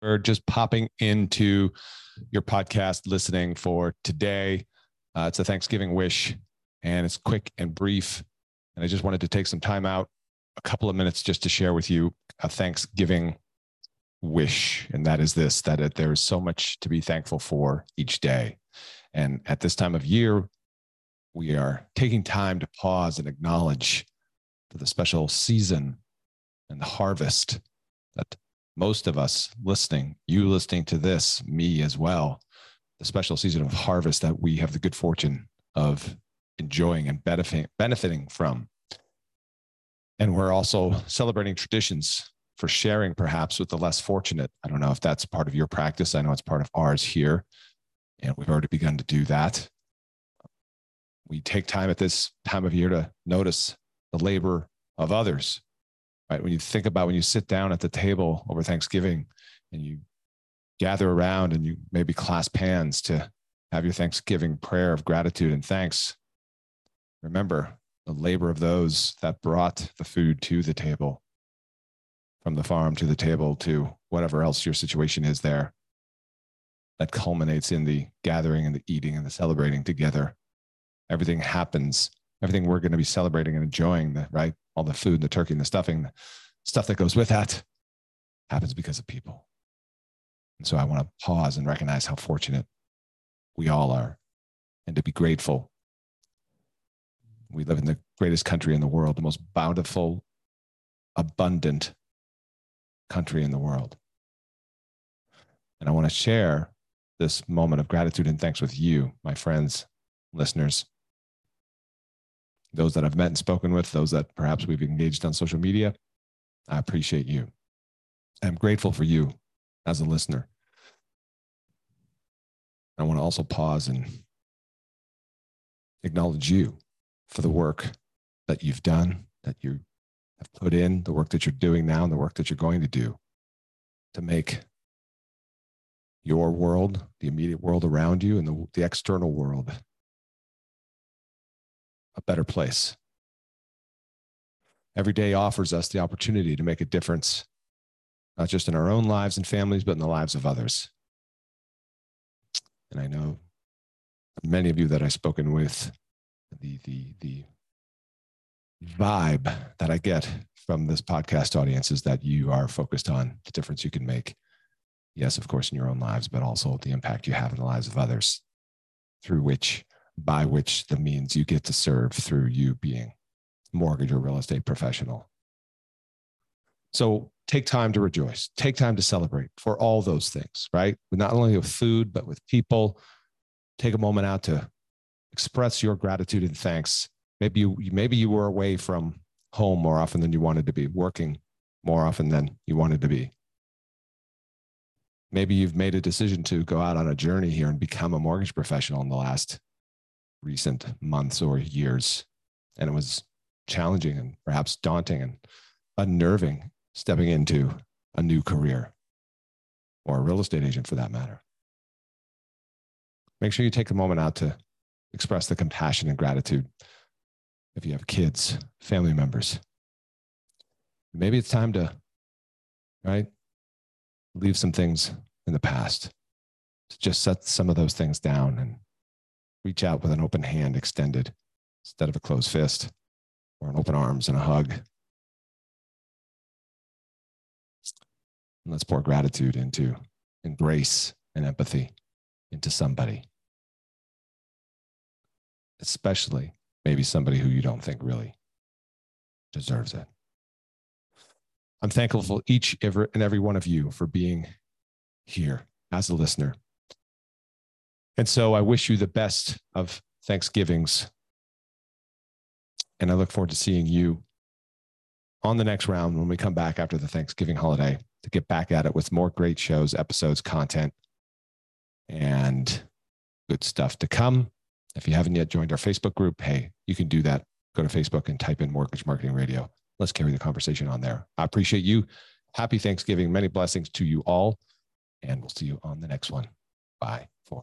We're just popping into your podcast listening for today. Uh, it's a Thanksgiving wish, and it's quick and brief. And I just wanted to take some time out, a couple of minutes, just to share with you a Thanksgiving wish. And that is this that there is so much to be thankful for each day. And at this time of year, we are taking time to pause and acknowledge the special season and the harvest that most of us listening, you listening to this, me as well, the special season of harvest that we have the good fortune of enjoying and benefiting, from. And we're also celebrating traditions for sharing perhaps with the less fortunate. I don't know if that's part of your practice. I know it's part of ours here. And we've already begun to do that. We take time at this time of year to notice the labor of others right? When you think about when you sit down at the table over Thanksgiving and you gather around and you maybe clasp hands to have your Thanksgiving prayer of gratitude and thanks, remember the labor of those that brought the food to the table, from the farm to the table to whatever else your situation is there. That culminates in the gathering and the eating and the celebrating together. Everything happens everything we're going to be celebrating and enjoying, the, right? All the food, the turkey, and the stuffing, the stuff that goes with that happens because of people. And so I want to pause and recognize how fortunate we all are and to be grateful. We live in the greatest country in the world, the most bountiful, abundant country in the world. And I want to share this moment of gratitude and thanks with you, my friends, listeners, those that I've met and spoken with, those that perhaps we've engaged on social media. I appreciate you. I'm grateful for you as a listener. I want to also pause and acknowledge you for the work that you've done, that you have put in, the work that you're doing now, and the work that you're going to do to make your world, the immediate world around you, and the, the external world a better place. Every day offers us the opportunity to make a difference, not just in our own lives and families, but in the lives of others. And I know many of you that I've spoken with, the, the, the vibe that I get from this podcast audience is that you are focused on the difference you can make. Yes, of course, in your own lives, but also the impact you have in the lives of others through which by which the means you get to serve through you being mortgage or real estate professional. So take time to rejoice, take time to celebrate for all those things, right? Not only with food, but with people. Take a moment out to express your gratitude and thanks. Maybe you maybe you were away from home more often than you wanted to be, working more often than you wanted to be. Maybe you've made a decision to go out on a journey here and become a mortgage professional in the last recent months or years. And it was challenging and perhaps daunting and unnerving stepping into a new career or a real estate agent for that matter. Make sure you take a moment out to express the compassion and gratitude if you have kids, family members. Maybe it's time to, right, leave some things in the past, to just set some of those things down and reach out with an open hand extended instead of a closed fist or an open arms and a hug. And let's pour gratitude into and grace and empathy into somebody, especially maybe somebody who you don't think really deserves it. I'm thankful for each and every one of you for being here as a listener. And so I wish you the best of Thanksgivings. And I look forward to seeing you on the next round when we come back after the Thanksgiving holiday to get back at it with more great shows, episodes, content, and good stuff to come. If you haven't yet joined our Facebook group, hey, you can do that. Go to Facebook and type in Mortgage Marketing Radio. Let's carry the conversation on there. I appreciate you. Happy Thanksgiving. Many blessings to you all. And we'll see you on the next one. Bye for